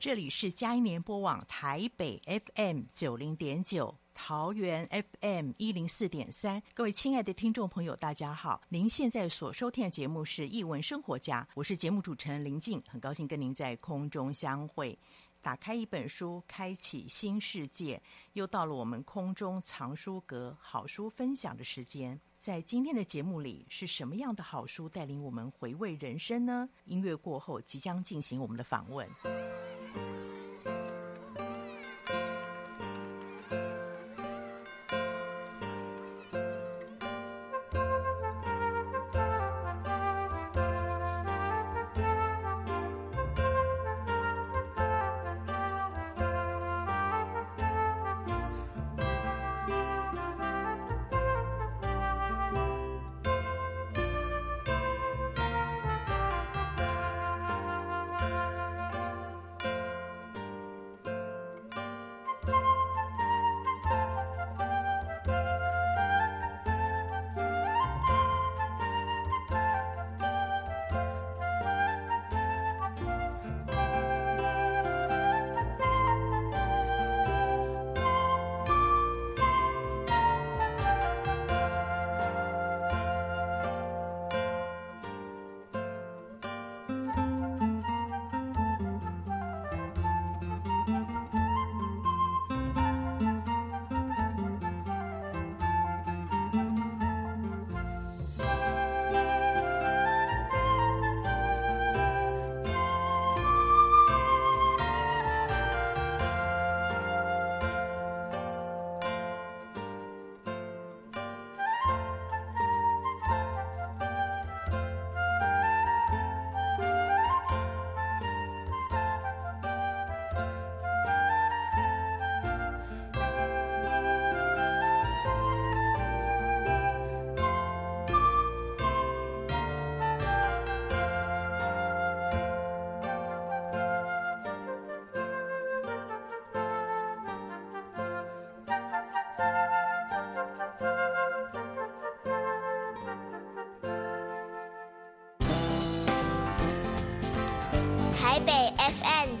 这里是佳音联播网台北 FM 九零点九。桃园 FM 一零四点三，各位亲爱的听众朋友，大家好！您现在所收听的节目是《艺文生活家》，我是节目主持人林静，很高兴跟您在空中相会。打开一本书，开启新世界，又到了我们空中藏书阁好书分享的时间。在今天的节目里，是什么样的好书带领我们回味人生呢？音乐过后，即将进行我们的访问。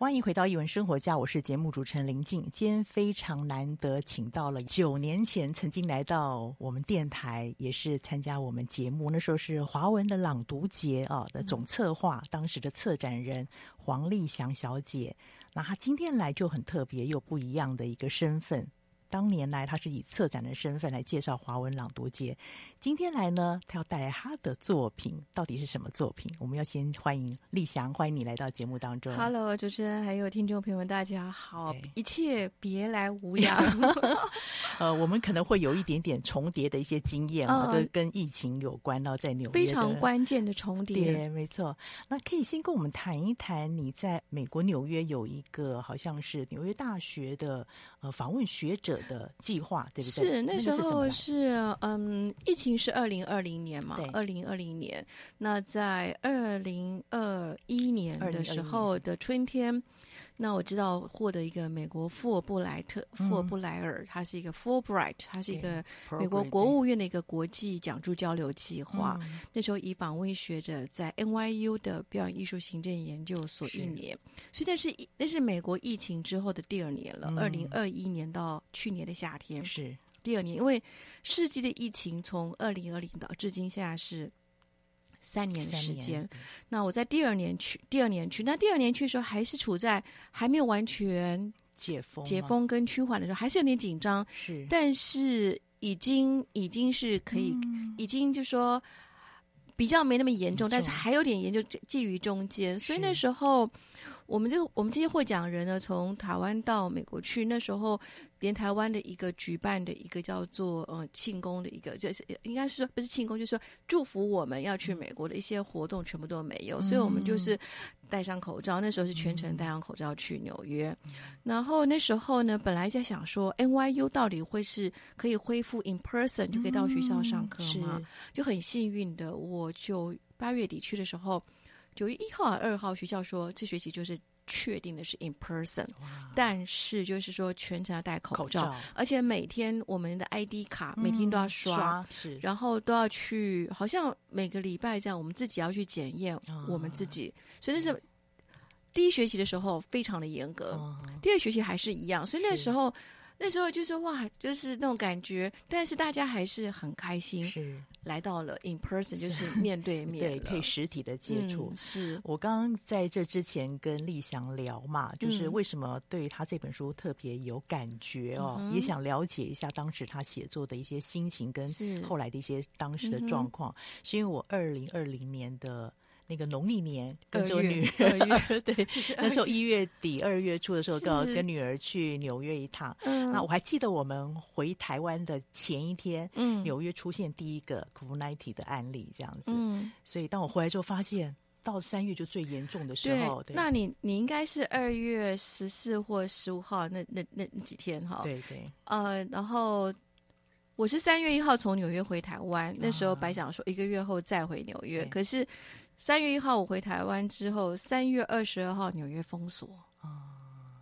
欢迎回到一文生活家，我是节目主持人林静。今天非常难得，请到了九年前曾经来到我们电台，也是参加我们节目，那时候是华文的朗读节啊的总策划，当时的策展人黄丽祥小姐。那她今天来就很特别，又不一样的一个身份。当年来，他是以策展的身份来介绍华文朗读节。今天来呢，他要带来他的作品，到底是什么作品？我们要先欢迎丽祥，欢迎你来到节目当中。Hello，主持人还有听众朋友们，大家好，一切别来无恙。呃，我们可能会有一点点重叠的一些经验啊，都跟疫情有关。到在纽约，非常关键的重叠，对，没错。那可以先跟我们谈一谈，你在美国纽约有一个好像是纽约大学的呃访问学者。的计划对不对？是那时候是嗯，疫情是二零二零年嘛，二零二零年。那在二零二一年的时候的春天，那我知道获得一个美国富尔布莱特、富尔布莱尔，他是一个 Fulbright，他是一个美国国务院的一个国际讲助交流计划。那时候以访问学者在 NYU 的表演艺术行政研究所一年，所以那是那是美国疫情之后的第二年了，二零二一年到去年的夏天是。第二年，因为世纪的疫情从二零二零到至今现在是。三年的时间，那我在第二年去，第二年去，那第二年去的时候还是处在还没有完全解封、解封跟趋缓的时候，还是有点紧张。是，但是已经已经是可以，嗯、已经就说比较没那么严重，但是还有点严重，介于中间。所以那时候。我们这个我们这些获奖人呢，从台湾到美国去，那时候连台湾的一个举办的一个叫做呃庆功的一个，就是应该是说不是庆功，就是说祝福我们要去美国的一些活动，全部都没有。所以我们就是戴上口罩，那时候是全程戴上口罩去纽约。然后那时候呢，本来在想说 NYU 到底会是可以恢复 in person 就可以到学校上课吗？就很幸运的，我就八月底去的时候。九月一号还二号，学校说这学期就是确定的是 in person，但是就是说全程要戴口罩，口罩，而且每天我们的 ID 卡每天都要刷，嗯、刷是，然后都要去，好像每个礼拜这样，我们自己要去检验我们自己，啊、所以那是第一学期的时候非常的严格，啊、第二学期还是一样，所以那时候。那时候就是哇，就是那种感觉，但是大家还是很开心，是来到了 in person，就是面对面，对，可以实体的接触。嗯、是我刚刚在这之前跟丽祥聊嘛，就是为什么对他这本书特别有感觉哦，嗯、也想了解一下当时他写作的一些心情跟后来的一些当时的状况，是，是因为我二零二零年的。那个农历年跟着女儿，对，那时候一月底二月初的时候，刚好跟女儿去纽约一趟。嗯，那我还记得我们回台湾的前一天，嗯，纽约出现第一个 COVID-19 的案例，这样子。嗯，所以当我回来之后，发现到三月就最严重的时候。对，那你你应该是二月十四或十五号那那那几天哈？对对。呃，然后我是三月一号从纽约回台湾，那时候白想说一个月后再回纽约，可是。三月一号我回台湾之后，三月二十二号纽约封锁啊，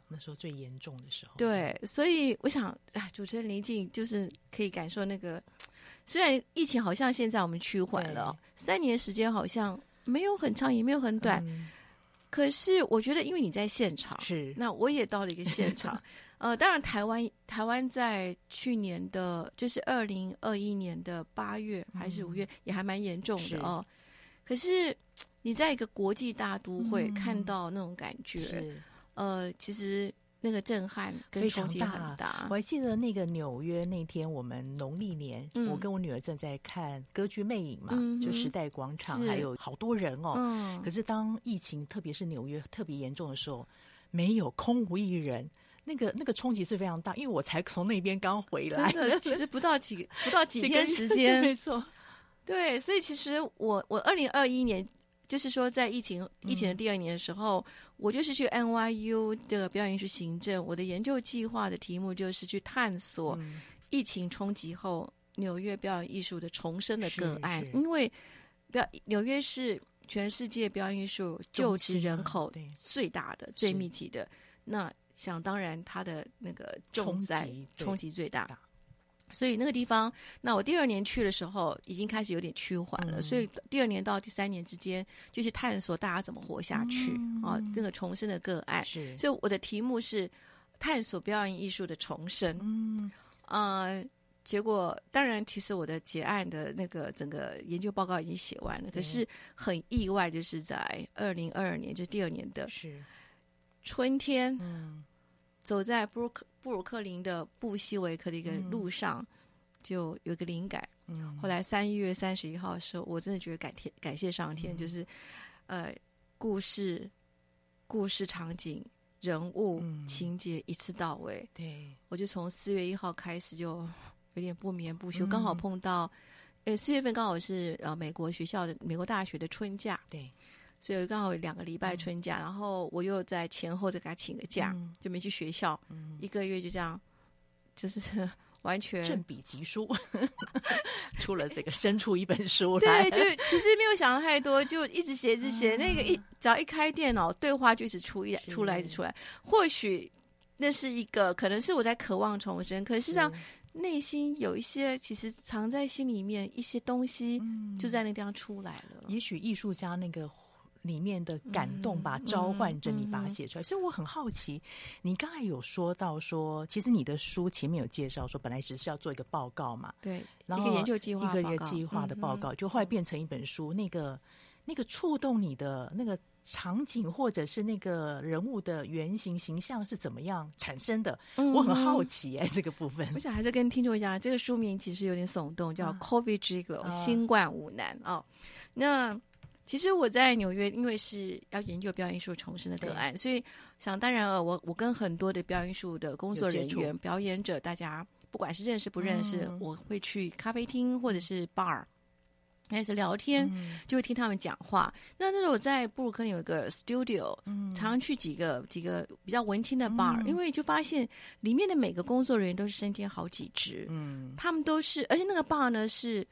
那时候最严重的时候。对，所以我想，哎，主持人林静就是可以感受那个，虽然疫情好像现在我们趋缓了，三年时间好像没有很长，也没有很短，嗯、可是我觉得，因为你在现场，是那我也到了一个现场，呃，当然台湾台湾在去年的，就是二零二一年的八月还是五月，也还蛮严重的哦。可是你在一个国际大都会看到那种感觉，呃，其实那个震撼跟冲击很大。我还记得那个纽约那天，我们农历年，嗯、我跟我女儿正在看歌剧魅影嘛，嗯、就时代广场，还有好多人哦。嗯、可是当疫情，特别是纽约特别严重的时候，没有空无一人，那个那个冲击是非常大。因为我才从那边刚回来，真的，其实不到几不到几天时间，没错。对，所以其实我我二零二一年，就是说在疫情疫情的第二年的时候，嗯、我就是去 NYU 的表演艺术行政，我的研究计划的题目就是去探索疫情冲击后纽约表演艺术的重生的个案，因为表纽约是全世界表演艺术就职人口最大的、最密集的，那想当然它的那个重灾冲击最大。所以那个地方，那我第二年去的时候，已经开始有点趋缓了。嗯、所以第二年到第三年之间，就去探索大家怎么活下去、嗯、啊，这个重生的个案。是，所以我的题目是探索表演艺术的重生。嗯啊、呃，结果当然，其实我的结案的那个整个研究报告已经写完了。可是很意外，就是在二零二二年，就是第二年的春天。嗯。走在布鲁克布鲁克林的布希维克的一个路上，嗯、就有个灵感。嗯、后来三月三十一号的时候，我真的觉得感天感谢上天，嗯、就是呃，故事、故事场景、人物、嗯、情节一次到位。对，我就从四月一号开始就有点不眠不休，刚、嗯、好碰到，呃，四月份刚好是呃美国学校的美国大学的春假。对。所以刚好有两个礼拜春假，嗯、然后我又在前后再给他请个假，嗯、就没去学校，嗯、一个月就这样，就是 完全正比疾书，出了这个生出一本书来。对，就其实没有想太多，就一直写，一直写。嗯、那个一只要一开电脑，对话就一直出一出来，一直出来。或许那是一个，可能是我在渴望重生，可是实际上内心有一些，其实藏在心里面一些东西，就在那个地方出来了。嗯、也许艺术家那个。里面的感动吧，召唤着你把它写出来。所以我很好奇，你刚才有说到说，其实你的书前面有介绍说，本来只是要做一个报告嘛，对，然后一个研究计划，一个一个计划的报告，就后来变成一本书。那个那个触动你的那个场景，或者是那个人物的原型形象是怎么样产生的？我很好奇哎，这个部分。我想还是跟听众讲，这个书名其实有点耸动，叫《COVID Gigolo》，新冠五难哦。那其实我在纽约，因为是要研究表演艺术重生的个案，所以想当然了，我我跟很多的表演艺术的工作人员、表演者，大家不管是认识不认识，嗯、我会去咖啡厅或者是 bar 开始聊天，嗯、就会听他们讲话。那那时候我在布鲁克林有一个 studio，、嗯、常常去几个几个比较文青的 bar，、嗯、因为就发现里面的每个工作人员都是身兼好几职，嗯，他们都是，而且那个 bar 呢是。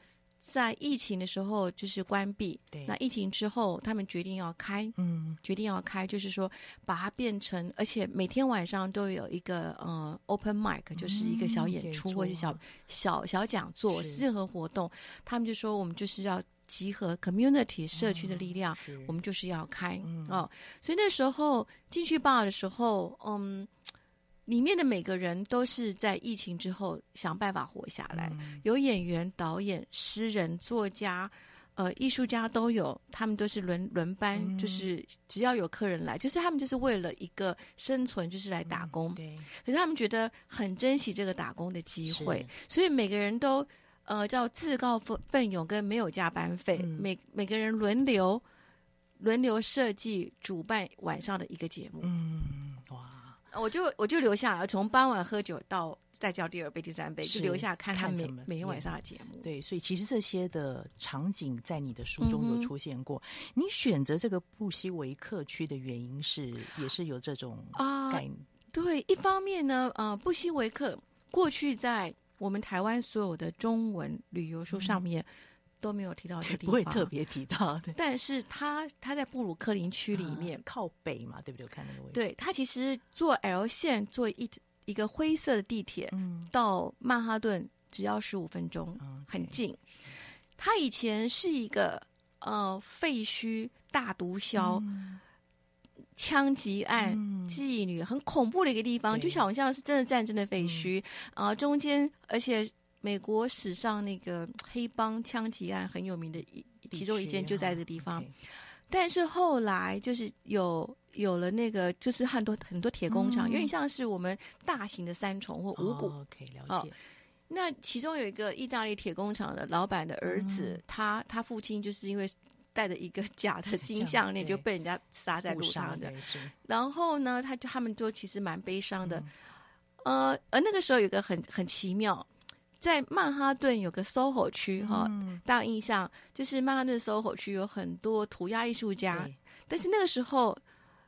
在疫情的时候就是关闭，对。那疫情之后，他们决定要开，嗯，决定要开，就是说把它变成，而且每天晚上都有一个呃 open mic，就是一个小演出、嗯、或者是小小小讲座，任何活动，他们就说我们就是要集合 community 社区的力量，嗯、我们就是要开，嗯、哦，所以那时候进去 bar 的时候，嗯。里面的每个人都是在疫情之后想办法活下来，嗯、有演员、导演、诗人、作家，呃，艺术家都有，他们都是轮轮班，嗯、就是只要有客人来，就是他们就是为了一个生存，就是来打工。嗯、对。可是他们觉得很珍惜这个打工的机会，所以每个人都呃叫自告奋奋勇，跟没有加班费，嗯、每每个人轮流轮流设计主办晚上的一个节目。嗯，哇。我就我就留下来，从傍晚喝酒到再叫第二杯、第三杯，就留下来看他每看每天晚上的节目。对，所以其实这些的场景在你的书中有出现过。嗯、你选择这个布希维克区的原因是，也是有这种概念。呃、对，一方面呢，呃，布希维克过去在我们台湾所有的中文旅游书上面。嗯都没有提到这个地方，不会特别提到。但是他他在布鲁克林区里面、啊、靠北嘛，对不对？我看那个位置。对，他其实坐 L 线坐一一个灰色的地铁，嗯、到曼哈顿只要十五分钟，嗯、很近。他以前是一个呃废墟、大毒枭、嗯、枪击案、嗯、妓女，很恐怖的一个地方，就好像是真的战争的废墟啊、嗯呃。中间而且。美国史上那个 黑帮枪击案很有名的一其中一件就在这个地方，但是后来就是有有了那个就是很多很多铁工厂，有点像是我们大型的三重或五谷。可以了解。那其中有一个意大利铁工厂的老板的儿子，他他父亲就是因为带着一个假的金项链就被人家杀在路上的。然后呢，他就他们就其实蛮悲伤的。呃，而那个时候有个很很奇妙。在曼哈顿有个 SOHO 区哈，嗯、大家印象就是曼哈顿 SOHO 区有很多涂鸦艺术家，但是那个时候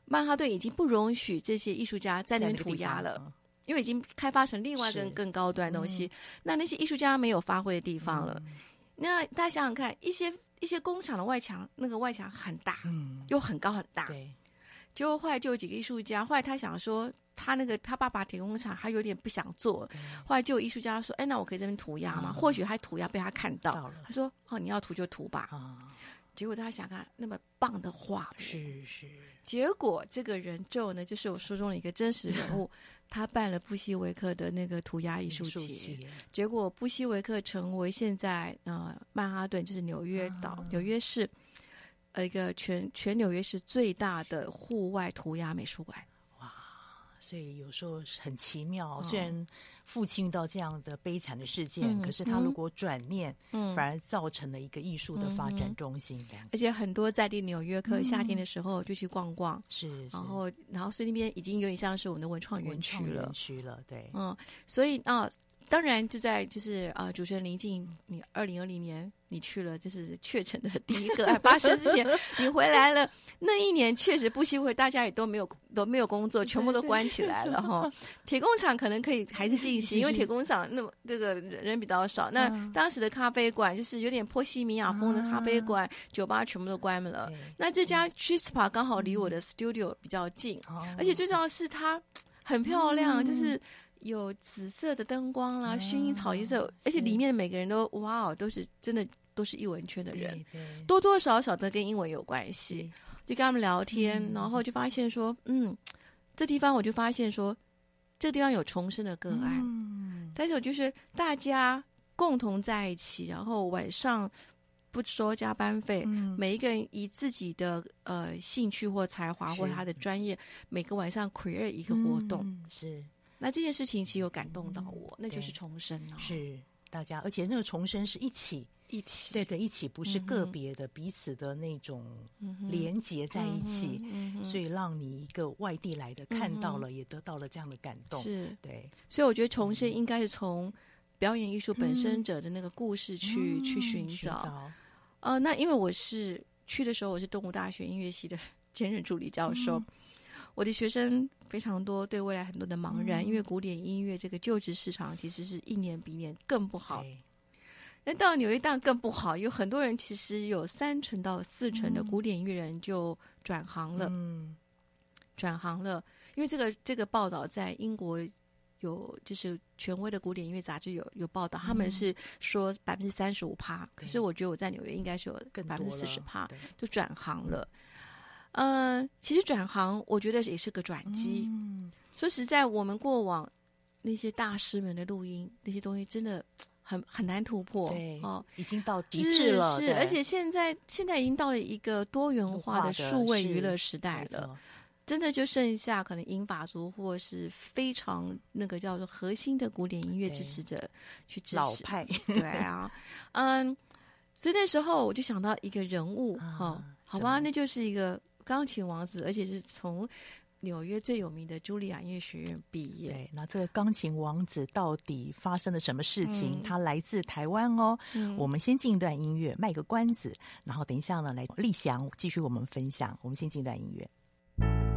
曼哈顿已经不容许这些艺术家在那边涂鸦了，嗯、因为已经开发成另外一个更高端的东西。嗯、那那些艺术家没有发挥的地方了。嗯、那大家想想看，一些一些工厂的外墙，那个外墙很大，嗯、又很高很大，对。结果后来就有几个艺术家，后来他想说。他那个他爸爸铁工厂，他有点不想做。后来就有艺术家说：“哎，那我可以这边涂鸦吗？”嗯、或许他涂鸦被他看到，他说：“哦，你要涂就涂吧。嗯”结果他想看那么棒的画，是是。结果这个人就呢，就是我书中的一个真实人物，他办了布希维克的那个涂鸦艺术节。术结果布希维克成为现在呃曼哈顿就是纽约岛、嗯、纽约市呃一个全全纽约市最大的户外涂鸦美术馆。所以有时候很奇妙，虽然父亲遇到这样的悲惨的事件，嗯、可是他如果转念，嗯、反而造成了一个艺术的发展中心。嗯、而且很多在地纽约客夏天的时候就去逛逛，是、嗯，然后然后所以那边已经有点像是我们的文创园区了，园区了，对，嗯，所以啊，当然就在就是啊、呃，主持人林静，你二零二零年你去了，这是确诊的第一个案发生之前，你回来了。那一年确实不惜会，大家也都没有都没有工作，全部都关起来了哈。铁工厂可能可以还是进行，因为铁工厂那么这个人比较少。那当时的咖啡馆就是有点波西米亚风的咖啡馆、啊、酒吧全部都关门了。那这家 Chispa 刚好离我的 studio 比较近，而且最重要的是它很漂亮，就是。有紫色的灯光啦，薰衣草颜色，而且里面的每个人都哇哦，都是真的都是译文圈的人，多多少少的跟英文有关系，就跟他们聊天，嗯、然后就发现说，嗯，这地方我就发现说，这地方有重生的个案，嗯、但是我就是大家共同在一起，然后晚上不收加班费，嗯、每一个人以自己的呃兴趣或才华或他的专业，每个晚上 create 一个活动，嗯、是。那这件事情其实有感动到我，嗯、那就是重生啊！是大家，而且那个重生是一起一起，对对，一起不是个别的，彼此的那种连结在一起，所以让你一个外地来的看到了，嗯、也得到了这样的感动。是对，所以我觉得重生应该是从表演艺术本身者的那个故事去、嗯、去寻找。呃，那因为我是去的时候，我是动物大学音乐系的 兼任助理教授。嗯我的学生非常多，对未来很多的茫然，嗯、因为古典音乐这个就职市场其实是一年比一年更不好。那到纽约当然更不好，有很多人其实有三成到四成的古典音乐人就转行了，嗯、转行了。因为这个这个报道在英国有，就是权威的古典音乐杂志有有报道，他们是说百分之三十五趴，可是我觉得我在纽约应该是有百分之四十趴就转行了。嗯、呃，其实转行，我觉得也是个转机。嗯、说实在，我们过往那些大师们的录音，那些东西真的很很难突破。对，哦，已经到极致了。是，是，而且现在现在已经到了一个多元化的数位娱乐时代了。真的就剩下可能英法族或是非常那个叫做核心的古典音乐支持者去支持。老派，对啊，嗯，所以那时候我就想到一个人物，哈、啊哦，好吧，那就是一个。钢琴王子，而且是从纽约最有名的茱莉亚音乐学院毕业。对，那这个钢琴王子到底发生了什么事情？嗯、他来自台湾哦。嗯、我们先进一段音乐，卖个关子，然后等一下呢，来立翔继续我们分享。我们先进一段音乐。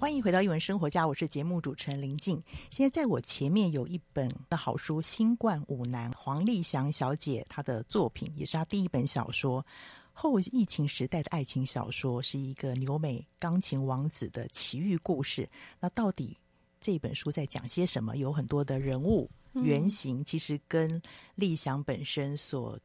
欢迎回到艺文生活家，我是节目主持人林静。现在在我前面有一本的好书《新冠五男》，黄丽祥小姐她的作品，也是她第一本小说。后疫情时代的爱情小说，是一个纽美钢琴王子的奇遇故事。那到底这本书在讲些什么？有很多的人物原型，其实跟丽祥本身所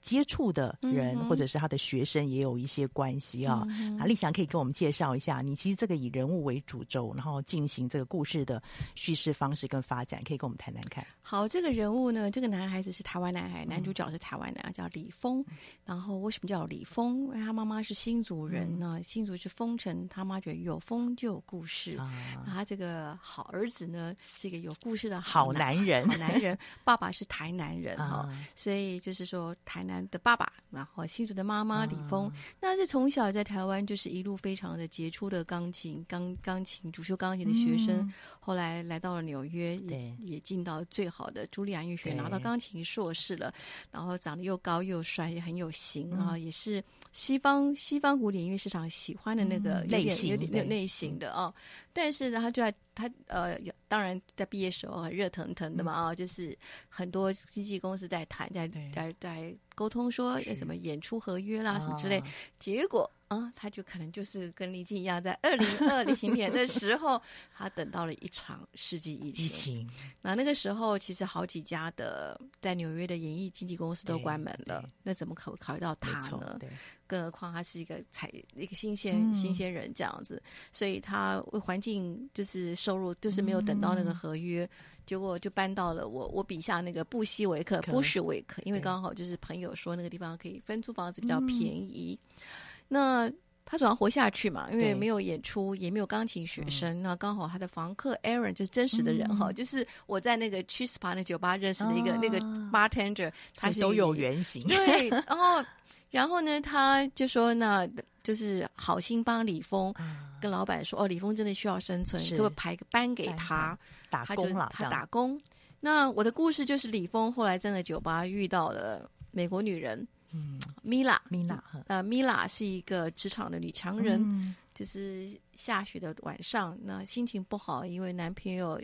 接触的人，嗯、或者是他的学生也有一些关系啊。那丽祥可以跟我们介绍一下，你其实这个以人物为主轴，然后进行这个故事的叙事方式跟发展，可以跟我们谈谈看。好，这个人物呢，这个男孩子是台湾男孩，男主角是台湾男孩，叫李峰。嗯、然后为什么叫李峰？因为他妈妈是新族人呢，嗯、新族是风城，他妈觉得有风就有故事。啊、那他这个好儿子呢，是一个有故事的好男，人，好男人。爸爸是台南人哈，啊、所以就是说台南的爸爸，然后新竹的妈妈李峰，嗯、那是从小在台湾就是一路非常的杰出的钢琴钢钢琴主修钢琴的学生，嗯、后来来到了纽约，也也进到最好的茱莉亚音乐学院，拿到钢琴硕士了，然后长得又高又帅，也很有型啊，嗯、也是西方西方古典音乐市场喜欢的那个类型有点有类型的啊。但是呢，他就在他呃，当然在毕业时候很热腾腾的嘛啊，嗯、就是很多经纪公司在谈，在在在沟通说要怎么演出合约啦什么之类，啊、结果。啊，他就可能就是跟李静一样，在二零二零年的时候，他等到了一场世纪疫情。疫情。那那个时候，其实好几家的在纽约的演艺经纪公司都关门了，那怎么考考虑到他呢？更何况他是一个才一个新鲜、嗯、新鲜人这样子，所以他环境就是收入就是没有等到那个合约，嗯、结果就搬到了我我笔下那个布希维克，布什维克，因为刚好就是朋友说那个地方可以分租房子比较便宜。嗯那他总要活下去嘛，因为没有演出，也没有钢琴学生。嗯、那刚好他的房客 Aaron 就是真实的人哈，嗯、就是我在那个 Chispa 那酒吧认识的一个、啊、那个 bartender，他是都有原型。对，然后然后呢，他就说，那就是好心帮李峰跟老板说，哦，李峰真的需要生存，是可不可以排个班给他打工了？他打工。那我的故事就是李峰后来在那酒吧遇到了美国女人。嗯，米拉，米拉，呃，米拉是一个职场的女强人，嗯、就是下雪的晚上，那心情不好，因为男朋友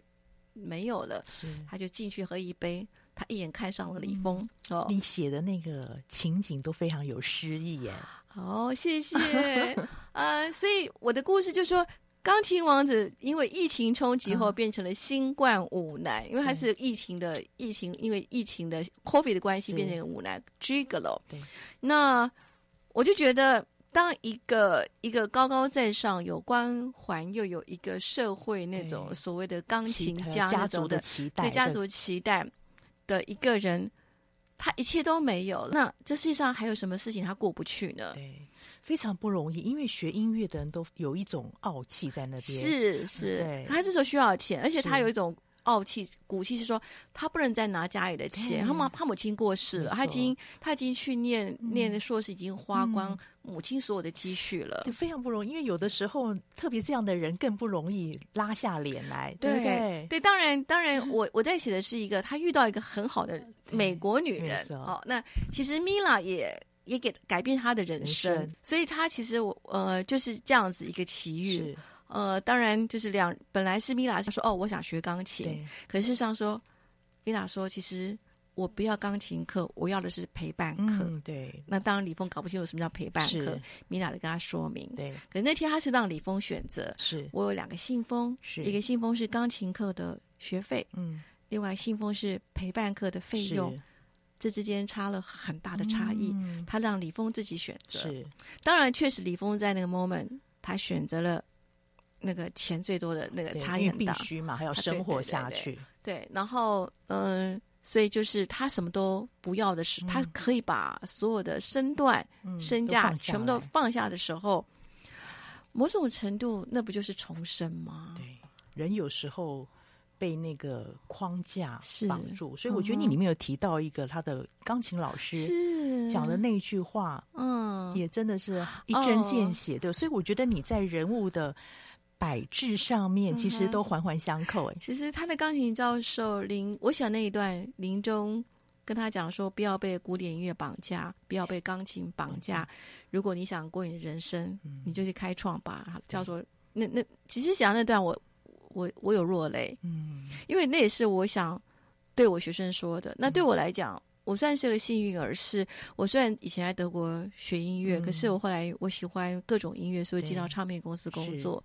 没有了，她是就进去喝一杯，她一眼看上了李峰。嗯、哦，你写的那个情景都非常有诗意耶。好，谢谢。呃，所以我的故事就说。钢琴王子因为疫情冲击后变成了新冠五难，嗯、因为他是疫情的疫情，因为疫情的 COVID 的关系变成一个五男 Gigolo。那我就觉得，当一个一个高高在上、有光环又有一个社会那种所谓的钢琴家家族的期待，对家族期待的一个人，他一切都没有，那这世界上还有什么事情他过不去呢？对。非常不容易，因为学音乐的人都有一种傲气在那边。是是，对他这时候需要钱，而且他有一种傲气、骨气，是说他不能再拿家里的钱。他妈他母亲过世了，他已经他已经去念念的硕士，已经花光母亲所有的积蓄了，非常不容易。因为有的时候，特别这样的人更不容易拉下脸来，对不对？对，当然当然，我我在写的是一个他遇到一个很好的美国女人哦。那其实米拉也。也给改变他的人生，所以他其实我呃就是这样子一个奇遇，呃当然就是两本来是米拉说哦我想学钢琴，可是事实上说米拉说其实我不要钢琴课，我要的是陪伴课，嗯、对。那当然李峰搞不清楚什么叫陪伴课，米娜得跟他说明，对。可是那天他是让李峰选择，是我有两个信封，是一个信封是钢琴课的学费，嗯，另外信封是陪伴课的费用。这之间差了很大的差异。嗯、他让李峰自己选择。是，当然确实李峰在那个 moment，他选择了那个钱最多的那个差异很大，必须嘛，还要生活下去。对，对，对，对，然后嗯、呃，所以就是他什么都不要的时他可以把所有的身段、嗯、身价全部都放下的时候，某种程度那不就是重生吗？对，人有时候。被那个框架绑住，所以我觉得你里面有提到一个他的钢琴老师讲的那句话，嗯，也真的是一针见血的。哦、所以我觉得你在人物的摆置上面，其实都环环相扣。哎，其实他的钢琴教授林，我想那一段林中跟他讲说，不要被古典音乐绑架，不要被钢琴绑架。嗯、如果你想过你的人生，嗯、你就去开创吧。叫做那那，其实想那段我。我我有落泪，嗯，因为那也是我想对我学生说的。那对我来讲，我算是个幸运儿，是我虽然以前在德国学音乐，嗯、可是我后来我喜欢各种音乐，所以进到唱片公司工作。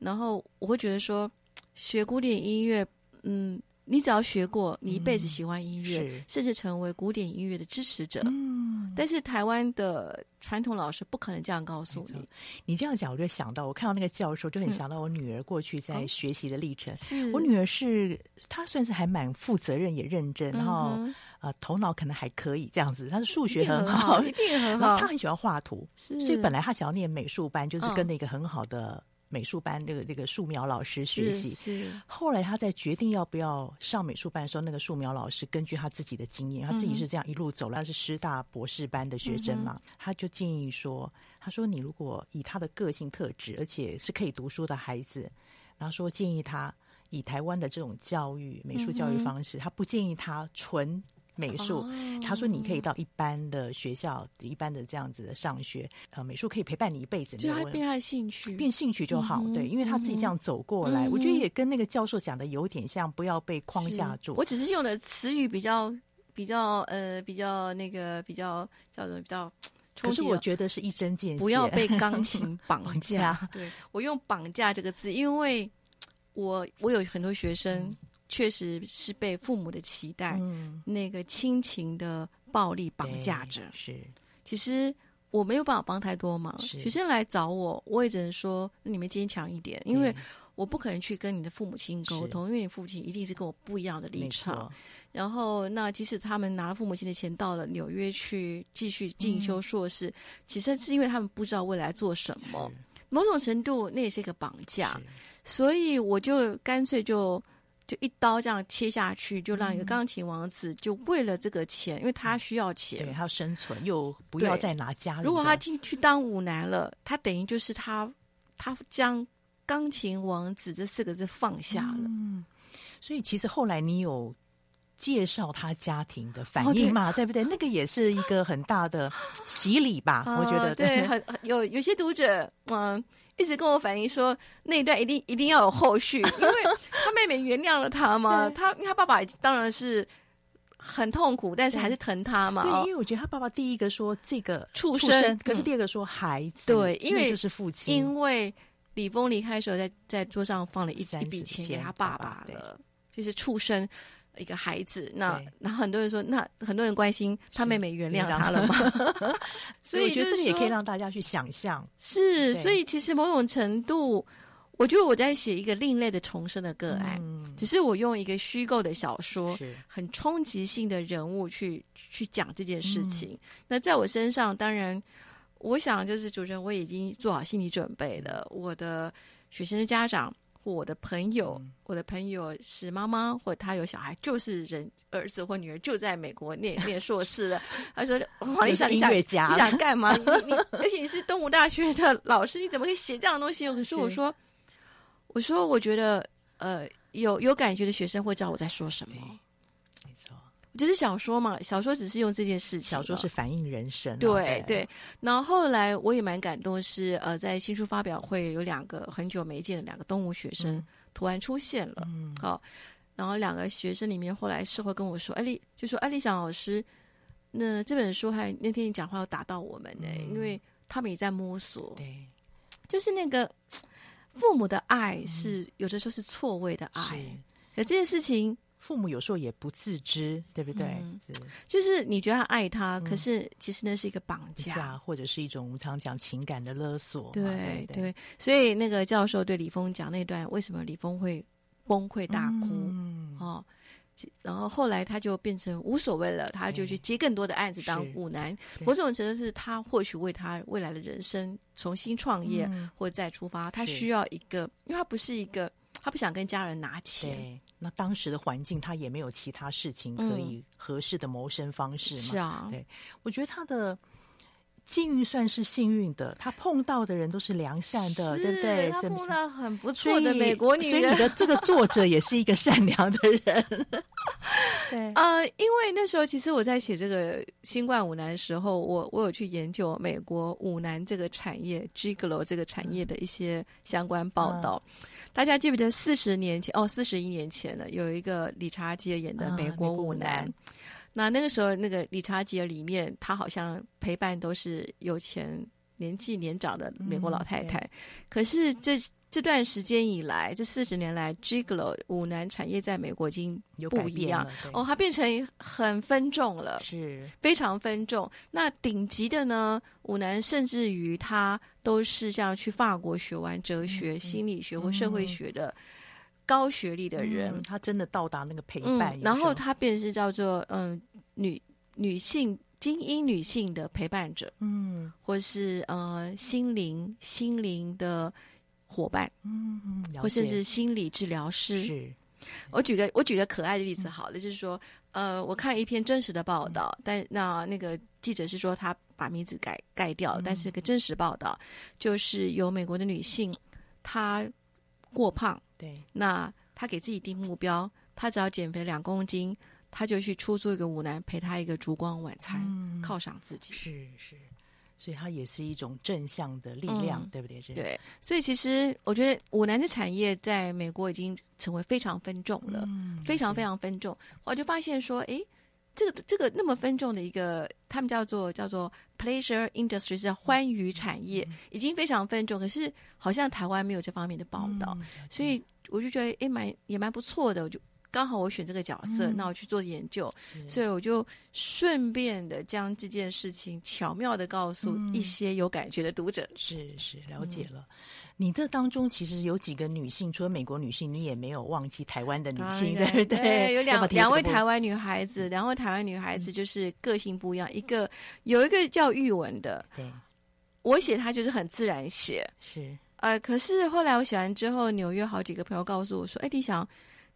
然后我会觉得说，学古典音乐，嗯。你只要学过，你一辈子喜欢音乐，嗯、甚至成为古典音乐的支持者。嗯，但是台湾的传统老师不可能这样告诉你。你这样讲，我就想到，我看到那个教授，就很想到我女儿过去在学习的历程。是我女儿是她算是还蛮负责任也认真，然后、嗯、哼呃头脑可能还可以这样子。她的数学很好，一定很 好。她很喜欢画图，是所以本来她想要念美术班，就是跟那个很好的。嗯美术班这个这个素描老师学习，是。是后来他在决定要不要上美术班的时候，那个素描老师根据他自己的经验，他自己是这样一路走来，他是师大博士班的学生嘛，嗯、他就建议说：“他说你如果以他的个性特质，而且是可以读书的孩子，然后说建议他以台湾的这种教育美术教育方式，嗯、他不建议他纯。”美术，哦、他说你可以到一般的学校，一般的这样子的上学，呃，美术可以陪伴你一辈子。就他变他的兴趣，变兴趣就好。嗯、对，因为他自己这样走过来，嗯、我觉得也跟那个教授讲的有点像，不要被框架住。我只是用的词语比较比较呃比较那个比较叫做比较，可是我觉得是一针见血，不要被 钢琴绑架。绑架对，我用“绑架”这个字，因为我我有很多学生。嗯确实是被父母的期待，嗯、那个亲情的暴力绑架着。是，其实我没有办法帮太多忙。学生来找我，我也只能说你们坚强一点，因为我不可能去跟你的父母亲沟通，因为你父亲一定是跟我不一样的立场。然后，那即使他们拿了父母亲的钱到了纽约去继续进修硕士，嗯、其实是因为他们不知道未来做什么。某种程度，那也是一个绑架。所以，我就干脆就。就一刀这样切下去，就让一个钢琴王子就为了这个钱，因为他需要钱，对，他要生存，又不要再拿家里。如果他进去当舞男了，他等于就是他他将钢琴王子这四个字放下了。嗯，所以其实后来你有介绍他家庭的反应嘛？对不对？那个也是一个很大的洗礼吧？我觉得对，很有有些读者嗯。一直跟我反映说，那一段一定一定要有后续，因为他妹妹原谅了他嘛，他因为他爸爸当然是很痛苦，但是还是疼他嘛。对，因为我觉得他爸爸第一个说这个畜生，可是第二个说孩子，对，因为就是父亲，因为李峰离开的时候，在在桌上放了一一笔钱给他爸爸了，就是畜生。一个孩子，那然后很多人说，那很多人关心他妹妹原谅他了吗？所以我觉得这个也可以让大家去想象。是，所以其实某种程度，我觉得我在写一个另类的重生的个案，嗯、只是我用一个虚构的小说，是很冲击性的人物去去讲这件事情。嗯、那在我身上，当然，我想就是主持人，我已经做好心理准备了。我的学生的家长。或我的朋友，嗯、我的朋友是妈妈，或者他有小孩，就是人儿子或女儿就在美国念念硕士了。他说：“黄丽莎，你想你想 干嘛？你你，而且你是东吴大学的老师，你怎么可以写这样的东西？”可是我说：“我说，我觉得，呃，有有感觉的学生会知道我在说什么。”这是小说嘛？小说只是用这件事情，小说是反映人生。对对，对。然后后来我也蛮感动是，是呃，在新书发表会有两个很久没见的两个东吴学生、嗯、突然出现了。嗯，好。然后两个学生里面后来事后跟我说：“艾丽就说艾丽想老师，那这本书还那天你讲话有打到我们呢，嗯、因为他们也在摸索。对，就是那个父母的爱是、嗯、有的时候是错位的爱，可这件事情。”父母有时候也不自知，对不对？嗯、就是你觉得他爱他，嗯、可是其实那是一个绑架，架或者是一种我们常讲情感的勒索。对对，对，对，所以那个教授对李峰讲那段，为什么李峰会崩溃大哭？嗯、哦，然后后来他就变成无所谓了，他就去接更多的案子当舞男。某种程度是他或许为他未来的人生重新创业、嗯、或再出发，他需要一个，因为他不是一个。他不想跟家人拿钱，对，那当时的环境他也没有其他事情可以合适的谋生方式嘛？是啊，对，我觉得他的境遇算是幸运的，他碰到的人都是良善的，对不对？他碰到很不错的美国女人，所以，你的这个作者也是一个善良的人。对，呃，因为那时候其实我在写这个新冠舞男的时候，我我有去研究美国舞男这个产业，Gigolo 这个产业的一些相关报道。嗯大家记不记得四十年前哦，四十一年前了，有一个理查吉尔演的美国舞男。嗯、那那个时候，那个理查吉尔里面，他好像陪伴都是有钱、年纪年长的美国老太太。嗯、可是这这段时间以来，这四十年来，Gigolo 舞男产业在美国已经不一样哦，它变成很分众了，是非常分众。那顶级的呢，舞男甚至于他都是像去法国学完哲学、嗯、心理学或社会学的高学历的人，嗯、他真的到达那个陪伴、嗯。然后他便是叫做嗯女女性精英女性的陪伴者，嗯，或是呃心灵心灵的。伙伴，嗯，或甚至心理治疗师。是，我举个我举个可爱的例子，好了，嗯、就是说，呃，我看一篇真实的报道，嗯、但那那个记者是说他把名字改改掉，嗯、但是个真实报道，就是有美国的女性，她过胖，对，那她给自己定目标，她只要减肥两公斤，她就去出租一个舞男陪她一个烛光晚餐，犒赏、嗯、自己，是是。所以它也是一种正向的力量，嗯、对不对？对，所以其实我觉得舞男的产业在美国已经成为非常分众了，嗯、非常非常分众。我就发现说，哎，这个这个那么分众的一个，他们叫做叫做 pleasure industry，是欢愉产业，嗯、已经非常分众。可是好像台湾没有这方面的报道，嗯、所以我就觉得，哎，蛮也蛮不错的。我就。刚好我选这个角色，嗯、那我去做研究，所以我就顺便的将这件事情巧妙的告诉一些有感觉的读者。是是，了解了。嗯、你这当中其实有几个女性，除了美国女性，你也没有忘记台湾的女性，对不对？有两两位台湾女孩子，两位台湾女孩子就是个性不一样。嗯、一个有一个叫玉文的，对，我写她就是很自然写，是呃，可是后来我写完之后，纽约好几个朋友告诉我说：“哎，你想。”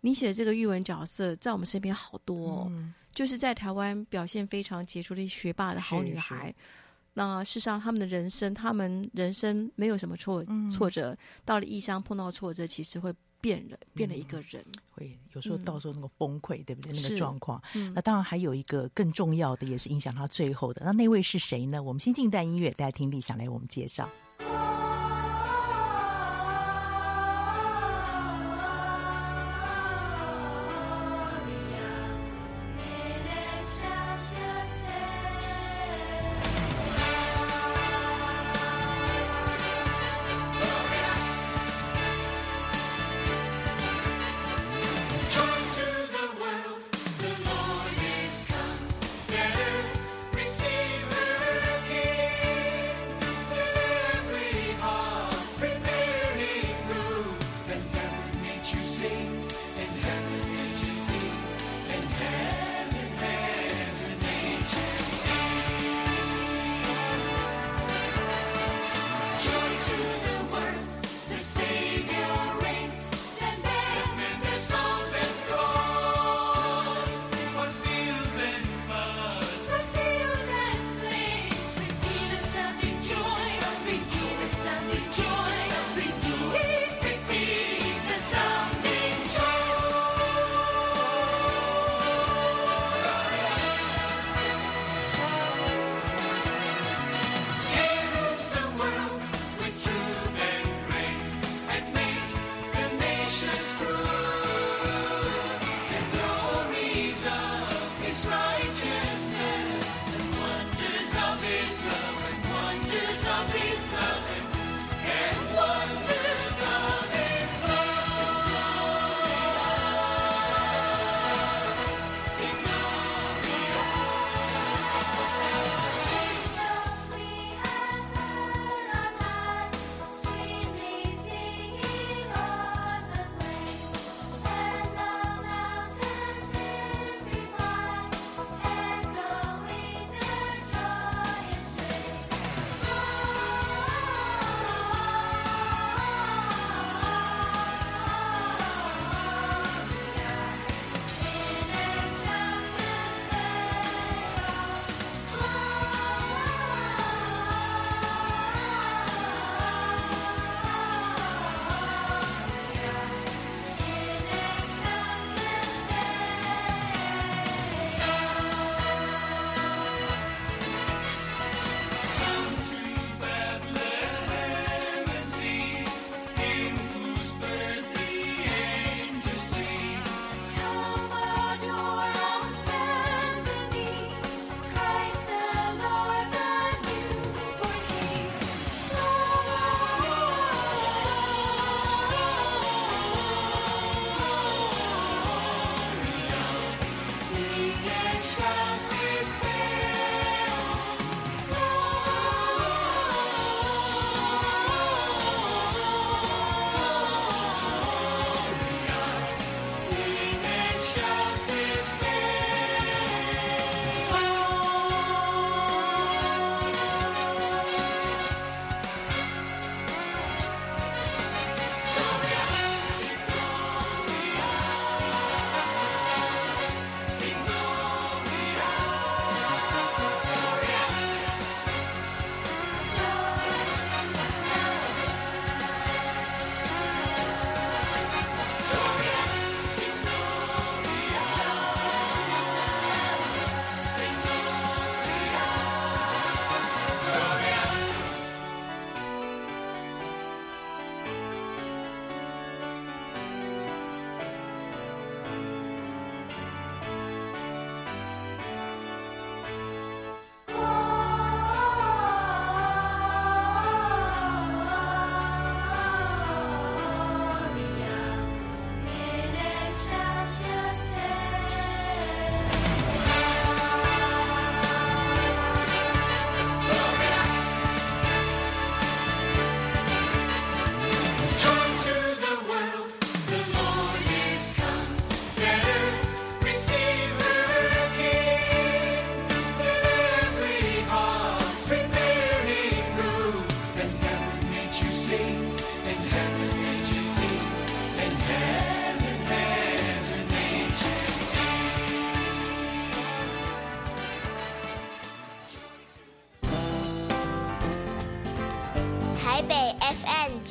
你写的这个玉文角色在我们身边好多，哦，嗯、就是在台湾表现非常杰出的学霸的好女孩。是是，那事实上，他们的人生，他们人生没有什么挫、嗯、挫折，到了异乡碰到挫折，其实会变了，变了一个人。嗯、会有时候到时候那个崩溃，嗯、对不对？那个状况。嗯、那当然还有一个更重要的，也是影响他最后的。那那位是谁呢？我们先进段音乐，大家听李想来我们介绍。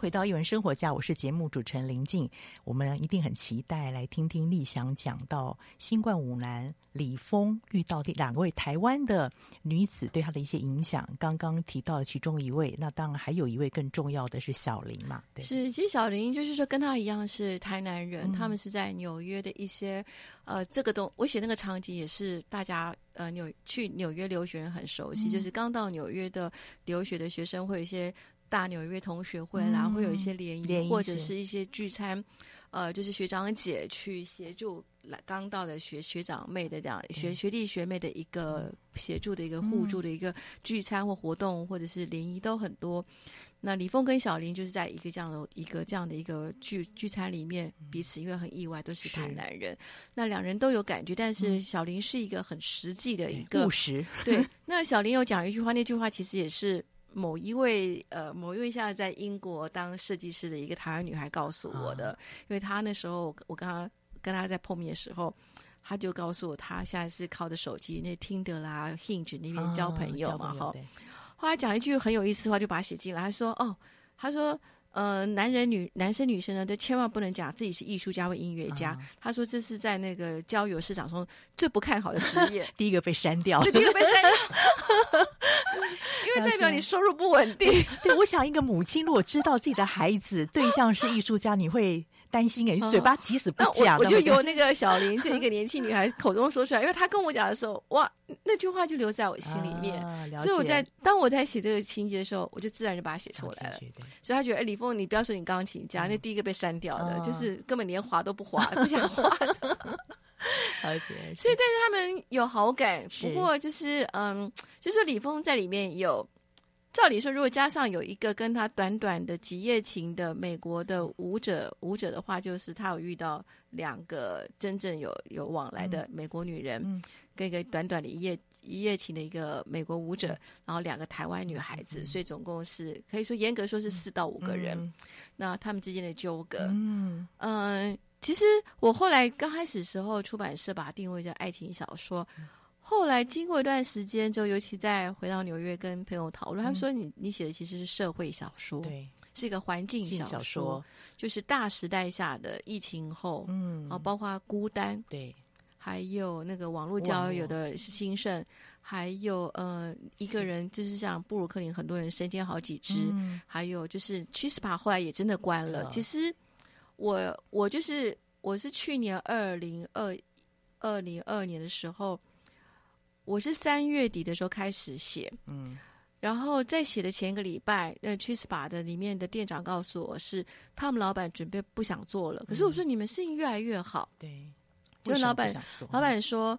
回到一文生活家，我是节目主持人林静。我们一定很期待来听听立祥讲到新冠五男李峰遇到的两位台湾的女子对他的一些影响。刚刚提到了其中一位，那当然还有一位更重要的是小林嘛。对，是，其实小林就是说跟他一样是台南人，嗯、他们是在纽约的一些呃，这个东我写那个场景也是大家呃纽去纽约留学人很熟悉，嗯、就是刚到纽约的留学的学生会有一些。大纽约同学会，然后会有一些联谊，或者是。一些聚餐，呃，就是学长姐去协助来刚到的学学长妹的这样学学弟学妹的一个协助的一个互助的一个聚餐或活动，或者是联谊都很多。那李峰跟小林就是在一个这样的一个这样的一个聚聚餐里面，彼此因为很意外都是台南人，那两人都有感觉，但是小林是一个很实际的一个务实。对，那小林有讲一句话，那句话其实也是。某一位呃，某一位现在在英国当设计师的一个台湾女孩告诉我的，啊、因为她那时候我跟她跟她在碰面的时候，她就告诉我，她现在是靠着手机那听的啦、Hinge 那边交朋友嘛，哈、啊。后来讲一句很有意思的话，就把它写进来，她说：“哦，她说。”呃，男人女男生女生呢，都千万不能讲自己是艺术家或音乐家。嗯、他说这是在那个交友市场中最不看好的职业，第一个被删掉，对，第一个被删掉，因为代表你收入不稳定。对，我想一个母亲如果知道自己的孩子对象是艺术家，你会。担心哎，嘴巴即使不讲，我就由那个小林 这一个年轻女孩口中说出来，因为她跟我讲的时候，哇，那句话就留在我心里面。所以我在当我在写这个情节的时候，我就自然就把它写出来了。所以他觉得，哎，李峰，你不要说你钢琴家，那第一个被删掉的，就是根本连滑都不滑，不想滑。而且，所以但是他们有好感，不过就是嗯，就是李峰在里面有。照理说，如果加上有一个跟他短短的几夜情的美国的舞者舞者的话，就是他有遇到两个真正有有往来的美国女人，嗯、跟一个短短的一夜一夜情的一个美国舞者，然后两个台湾女孩子，嗯、所以总共是可以说严格说是四到五个人。嗯、那他们之间的纠葛，嗯、呃，其实我后来刚开始时候，出版社把它定位叫爱情小说。后来经过一段时间之后，尤其在回到纽约跟朋友讨论，嗯、他们说你你写的其实是社会小说，对，是一个环境小说，小说就是大时代下的疫情后，嗯，啊，包括孤单，对，还有那个网络交友的兴盛，还有呃一个人就是像布鲁克林很多人身兼好几职，嗯、还有就是 Chispa 后来也真的关了。嗯、其实我我就是我是去年二零二二零二年的时候。我是三月底的时候开始写，嗯，然后在写的前一个礼拜，那 Chispa 的里面的店长告诉我是他们老板准备不想做了。可是我说你们生意越来越好，对，就老板老板说，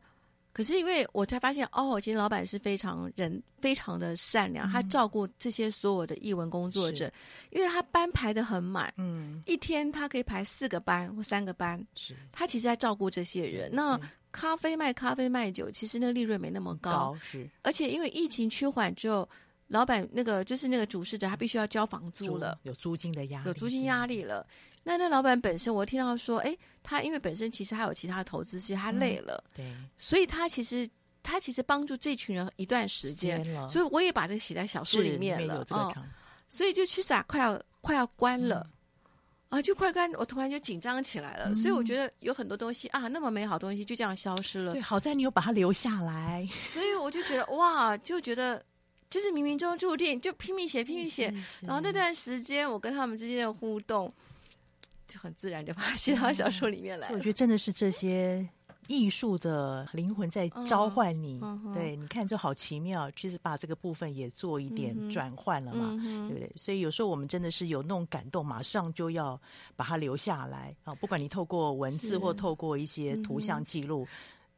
可是因为我才发现哦，其实老板是非常人非常的善良，他照顾这些所有的译文工作者，因为他班排的很满，嗯，一天他可以排四个班或三个班，是。他其实在照顾这些人，那。咖啡卖咖啡卖酒，其实那个利润没那么高，高是。而且因为疫情趋缓之后，老板那个就是那个主事者，他必须要交房租了，有租金的压力，有租金压力了。那那老板本身，我听到说，哎，他因为本身其实还有其他的投资，其实他累了，嗯、对，所以他其实他其实帮助这群人一段时间，所以我也把这个写在小说里面了啊、哦。所以就其实啊，快要快要关了。嗯啊，就快干！我突然就紧张起来了，嗯、所以我觉得有很多东西啊，那么美好东西就这样消失了。对，好在你有把它留下来，所以我就觉得哇，就觉得就是冥冥中注定，就拼命写，拼命写。然后那段时间，我跟他们之间的互动就很自然，就把它写到小说里面来、嗯。我觉得真的是这些。艺术的灵魂在召唤你，对，你看就好奇妙。其实把这个部分也做一点转换了嘛，对不对？所以有时候我们真的是有那种感动，马上就要把它留下来啊！不管你透过文字或透过一些图像记录，嗯、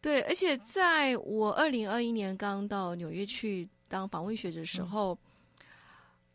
对。而且在我二零二一年刚到纽约去当访问学者的时候，嗯、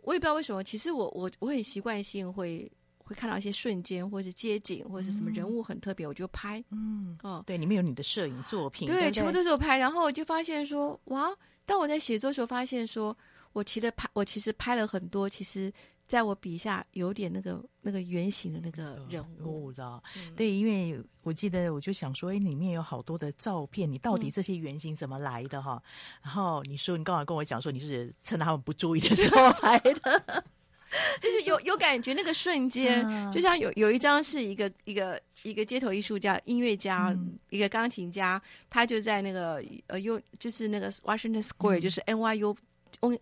我也不知道为什么，其实我我我很习惯性会。会看到一些瞬间，或是街景，或是什么人物很特别，我就拍。嗯，哦，对，里面有你的摄影作品，对，对，全部都是我拍。然后我就发现说，哇，当我在写作的时候，发现说我其实拍，我其实拍了很多，其实。在我笔下有点那个那个圆形的那个人物，的。嗯、对，因为我记得我就想说，哎，里面有好多的照片，你到底这些原型怎么来的哈？嗯、然后你说你刚好跟我讲说，你是趁他们不注意的时候 拍的，就是有 有感觉那个瞬间，嗯、就像有有一张是一个一个一个街头艺术家、音乐家、嗯、一个钢琴家，他就在那个呃，U 就是那个 Washington Square，、嗯、就是 NYU。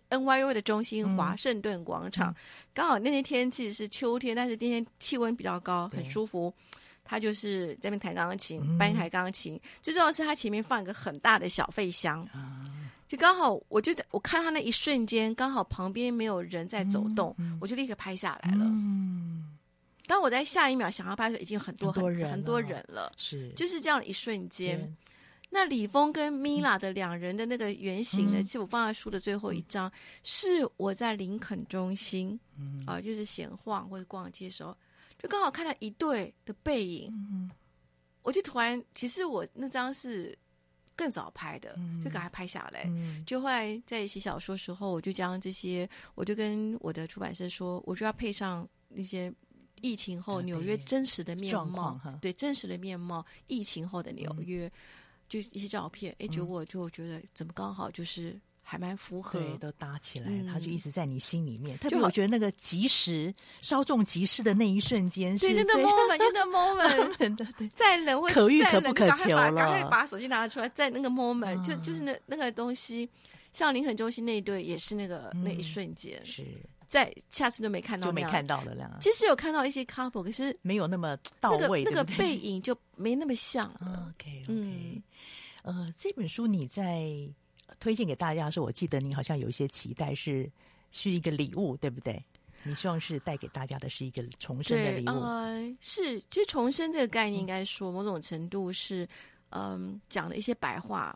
NYU 的中心华盛顿广场，嗯、刚好那天天气是秋天，但是今天气温比较高，很舒服。对他就是在那边弹钢琴，搬一台钢琴。嗯、最重要的是他前面放一个很大的小费箱，嗯、就刚好我就我看他那一瞬间，刚好旁边没有人在走动，嗯、我就立刻拍下来了。嗯、当我在下一秒想要拍的时候，已经有很多很多人很多人了，是。就是这样的一瞬间。那李峰跟米拉的两人的那个原型呢？其实、嗯、我放在书的最后一张，嗯、是我在林肯中心，嗯、啊，就是闲晃或者逛街的时候，就刚好看到一对的背影，嗯、我就突然，其实我那张是更早拍的，嗯、就赶快拍下来。嗯、就后来在写小说时候，我就将这些，我就跟我的出版社说，我就要配上那些疫情后纽约真实的面貌，对，对真实的面貌，疫情后的纽约。嗯就一些照片，哎，结果就觉得怎么刚好就是还蛮符合，对，都搭起来，他就一直在你心里面。特别我觉得那个及时稍纵即逝的那一瞬间，对，那个 moment，那个 moment，对，再冷会可遇可不可求了，赶快把手机拿出来，在那个 moment，就就是那那个东西，像林肯中心那一对也是那个那一瞬间，是。在下次就没看到，就没看到了。两个其实有看到一些 couple，可是没有那么到位，那个背影就没那么像。OK，OK。嗯，呃，这本书你在推荐给大家的时候，我记得你好像有一些期待，是是一个礼物，对不对？你希望是带给大家的是一个重生的礼物。呃，是，就重生这个概念，应该说某种程度是，嗯，讲了一些白话。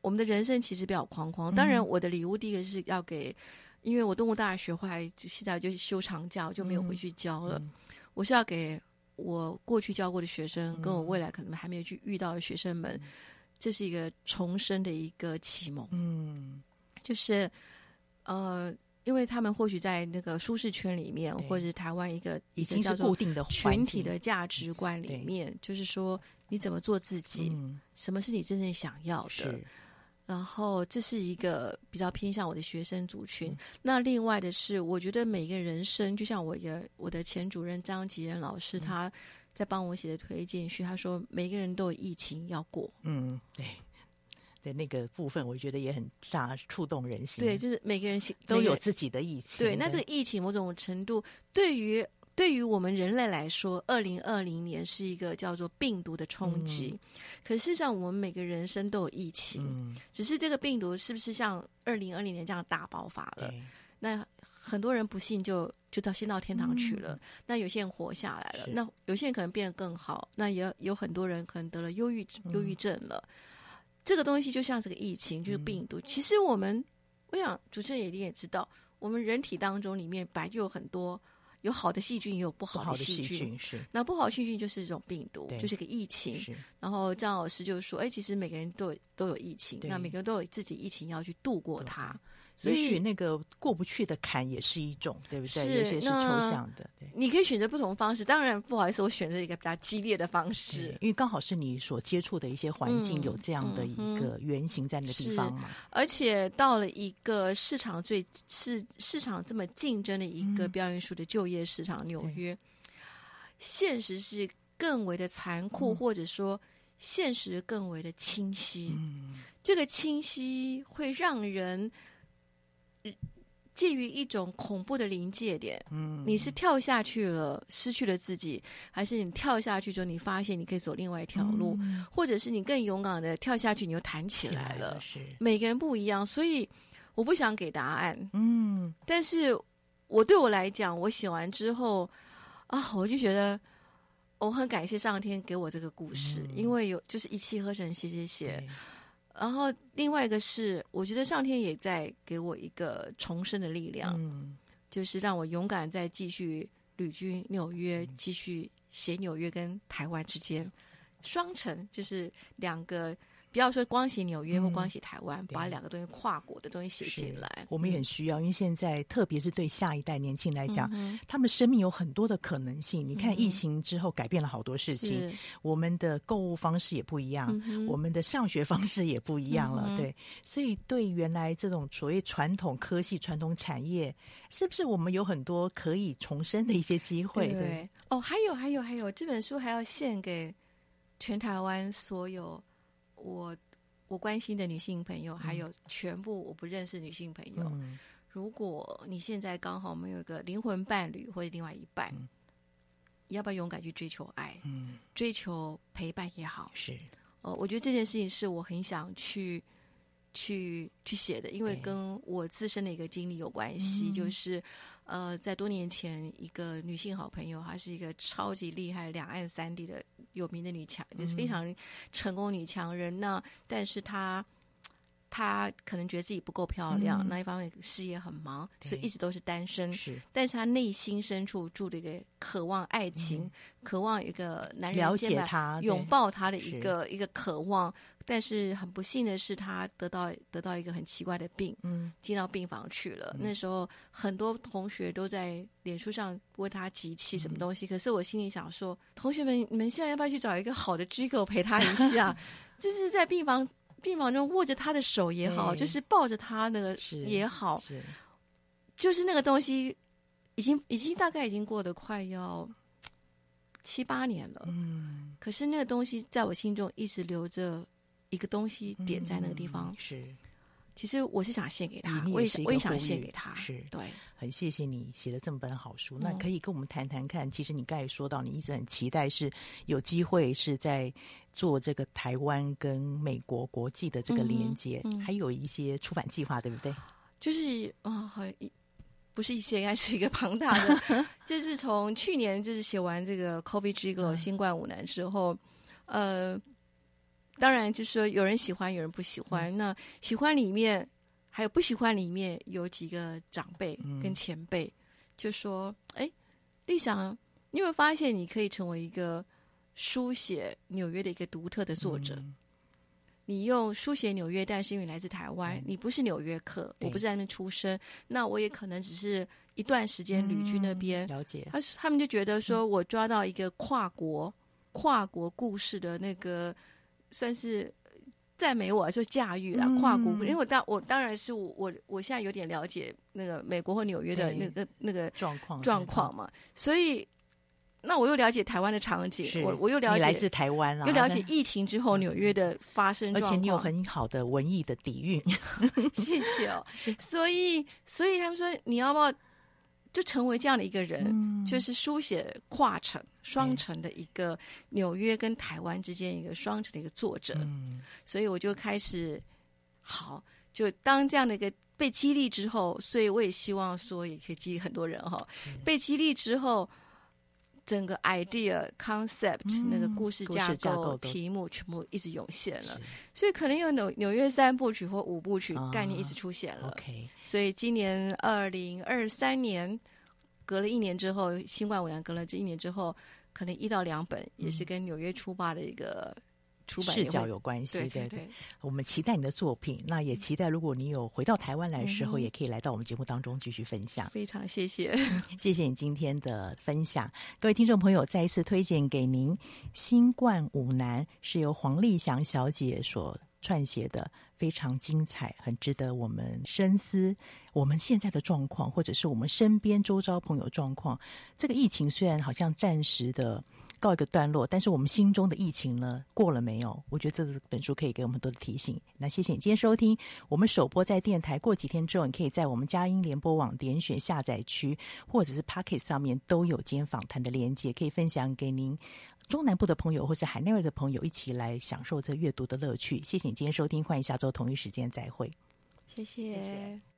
我们的人生其实比较框框。当然，我的礼物第一个是要给。因为我动物大学后来就现在就休长假，我就没有回去教了。嗯、我是要给我过去教过的学生，嗯、跟我未来可能还没有去遇到的学生们，嗯、这是一个重生的一个启蒙。嗯，就是呃，因为他们或许在那个舒适圈里面，或者是台湾一个已经是固定的群体的价值观里面，就是说你怎么做自己，嗯、什么是你真正想要的。然后这是一个比较偏向我的学生族群。嗯、那另外的是，我觉得每个人生，就像我一个我的前主任张吉仁老师，嗯、他在帮我写的推荐序，他说每个人都有疫情要过。嗯，对，对，那个部分我觉得也很大触动人心。对，就是每个人都有自己的疫情。对，那这个疫情某种程度对于。对于我们人类来说，二零二零年是一个叫做病毒的冲击。嗯、可事实上，我们每个人生都有疫情，嗯、只是这个病毒是不是像二零二零年这样大爆发了？对那很多人不幸就就到先到天堂去了。嗯、那有些人活下来了，那有些人可能变得更好。那也有很多人可能得了忧郁忧郁症了。嗯、这个东西就像是个疫情，就是病毒。嗯、其实我们，我想主持人一定也知道，我们人体当中里面本来就有很多。有好的细菌，也有不好的细菌。是，那不好的细菌就是一种病毒，就是一个疫情。然后张老师就说：“哎，其实每个人都有都有疫情，那每个人都有自己疫情要去度过它。”所以那个过不去的坎也是一种，对不对？是有些是抽象的，对。你可以选择不同方式。当然，不好意思，我选择一个比较激烈的方式，因为刚好是你所接触的一些环境有这样的一个原型在那个地方嘛。而且到了一个市场最市市场这么竞争的一个表演艺术的就业市场，纽约，现实是更为的残酷，嗯、或者说现实更为的清晰。嗯、这个清晰会让人。介于一种恐怖的临界点，嗯，你是跳下去了，失去了自己，还是你跳下去之后，你发现你可以走另外一条路，嗯、或者是你更勇敢的跳下去，你又弹起来了。是。每个人不一样，所以我不想给答案，嗯，但是我对我来讲，我写完之后啊，我就觉得我很感谢上天给我这个故事，嗯、因为有就是一气呵成写写写。然后另外一个是，我觉得上天也在给我一个重生的力量，嗯，就是让我勇敢再继续旅居纽约，继续写纽约跟台湾之间双城，就是两个。不要说光写纽约或光写台湾，嗯、把两个东西跨国的东西写进来，我们也很需要。因为现在，特别是对下一代年轻来讲，嗯、他们生命有很多的可能性。嗯、你看，疫情之后改变了好多事情，我们的购物方式也不一样，嗯、我们的上学方式也不一样了。嗯、对，所以对原来这种所谓传统科系、传统产业，是不是我们有很多可以重生的一些机会？对，对哦，还有，还有，还有，这本书还要献给全台湾所有。我我关心的女性朋友，还有全部我不认识女性朋友。嗯、如果你现在刚好没有一个灵魂伴侣或者另外一半，嗯、要不要勇敢去追求爱？嗯，追求陪伴也好。是，呃，我觉得这件事情是我很想去去去写的，因为跟我自身的一个经历有关系，嗯、就是。呃，在多年前，一个女性好朋友，她是一个超级厉害、两岸三地的有名的女强，就是非常成功女强人。那但是她，她可能觉得自己不够漂亮，嗯、那一方面事业很忙，所以一直都是单身。是，但是她内心深处住着一个渴望爱情、嗯、渴望一个男人了解她、拥抱她的一个一个渴望。但是很不幸的是，他得到得到一个很奇怪的病，嗯，进到病房去了。嗯、那时候很多同学都在脸书上为他集气什么东西，嗯、可是我心里想说，同学们，你们现在要不要去找一个好的机构陪他一下？就是在病房病房中握着他的手也好，就是抱着他那个也好，是是就是那个东西，已经已经大概已经过得快要七八年了，嗯，可是那个东西在我心中一直留着。一个东西点在那个地方，嗯、是，其实我是想献给他，我也我也想献给他，是对，很谢谢你写了这么本好书，嗯、那可以跟我们谈谈看。其实你刚才说到，你一直很期待是有机会是在做这个台湾跟美国国际的这个连接，嗯嗯、还有一些出版计划，对不对？就是啊，好、哦，不是一些，应该是一个庞大的，就是从去年就是写完这个 COVID Gigolo 新冠五难之后，呃。当然，就是说有人喜欢，有人不喜欢。嗯、那喜欢里面还有不喜欢里面有几个长辈跟前辈，嗯、就说：“哎，丽想，你有没有发现你可以成为一个书写纽约的一个独特的作者？嗯、你用书写纽约，但是因为来自台湾，嗯、你不是纽约客，我不是在那边出生，那我也可能只是一段时间旅居那边。嗯、了解，他他们就觉得说我抓到一个跨国、嗯、跨国故事的那个。”算是赞美我，就驾驭了跨国，嗯、因为我当我当然是我我我现在有点了解那个美国或纽约的那个那个状况状况嘛，所以那我又了解台湾的场景，我我又了解来自台湾了，又了解疫情之后纽约的发生，而且你有很好的文艺的底蕴，谢谢哦。所以所以他们说你要不要？就成为这样的一个人，嗯、就是书写跨城、双城的一个纽约跟台湾之间一个双城的一个作者，嗯、所以我就开始好，就当这样的一个被激励之后，所以我也希望说也可以激励很多人哈。是。被激励之后，整个 idea concept、嗯、那个故事架构、题目全部一直涌现了，所以可能有纽纽约三部曲或五部曲概念一直出现了。所以今年二零二三年隔了一年之后，新冠五年隔了这一年之后，可能一到两本也是跟纽约出发的一个。视角有关系，对对，对。我们期待你的作品，那也期待如果你有回到台湾来的时候，也可以来到我们节目当中继续分享。非常谢谢，谢谢你今天的分享。各位听众朋友，再一次推荐给您《新冠五男》，是由黄丽祥小姐所撰写的，非常精彩，很值得我们深思。我们现在的状况，或者是我们身边周遭朋友状况，这个疫情虽然好像暂时的。告一个段落，但是我们心中的疫情呢，过了没有？我觉得这本书可以给我们很多的提醒。那谢谢你今天收听我们首播在电台，过几天之后，你可以在我们佳音联播网点选下载区，或者是 Pocket 上面都有今天访谈的连接，可以分享给您中南部的朋友或者海内外的朋友一起来享受这阅读的乐趣。谢谢你今天收听，欢迎下周同一时间再会。谢谢。谢谢。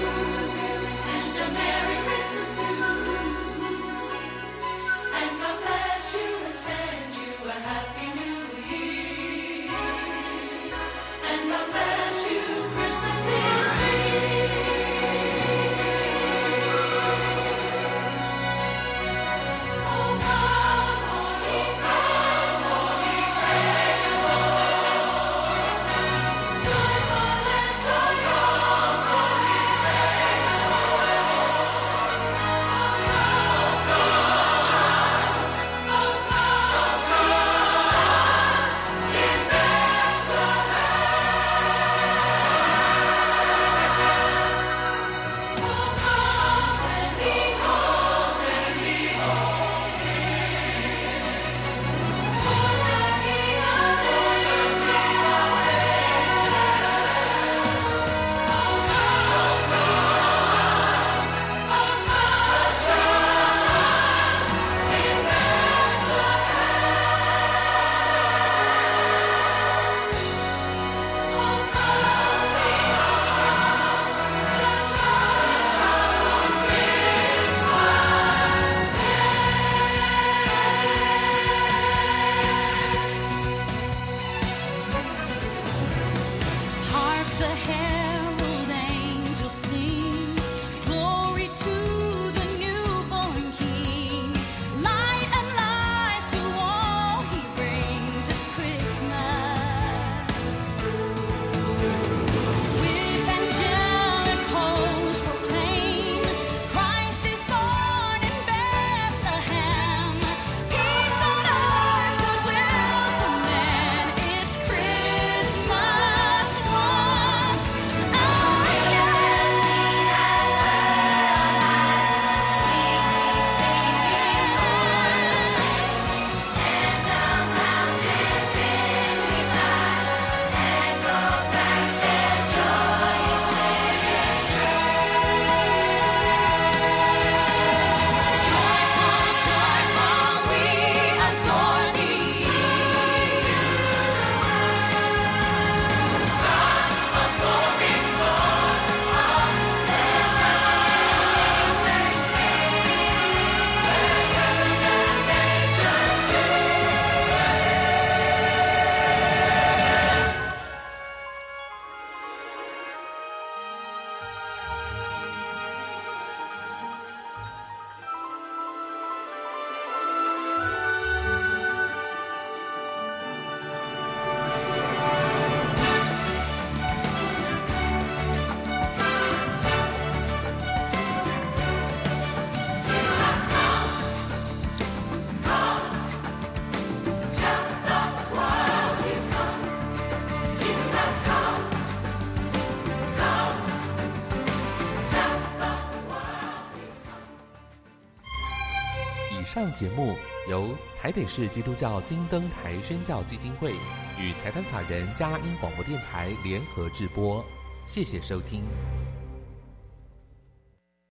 上节目由台北市基督教金灯台宣教基金会与裁判法人嘉音广播电台联合制播，谢谢收听。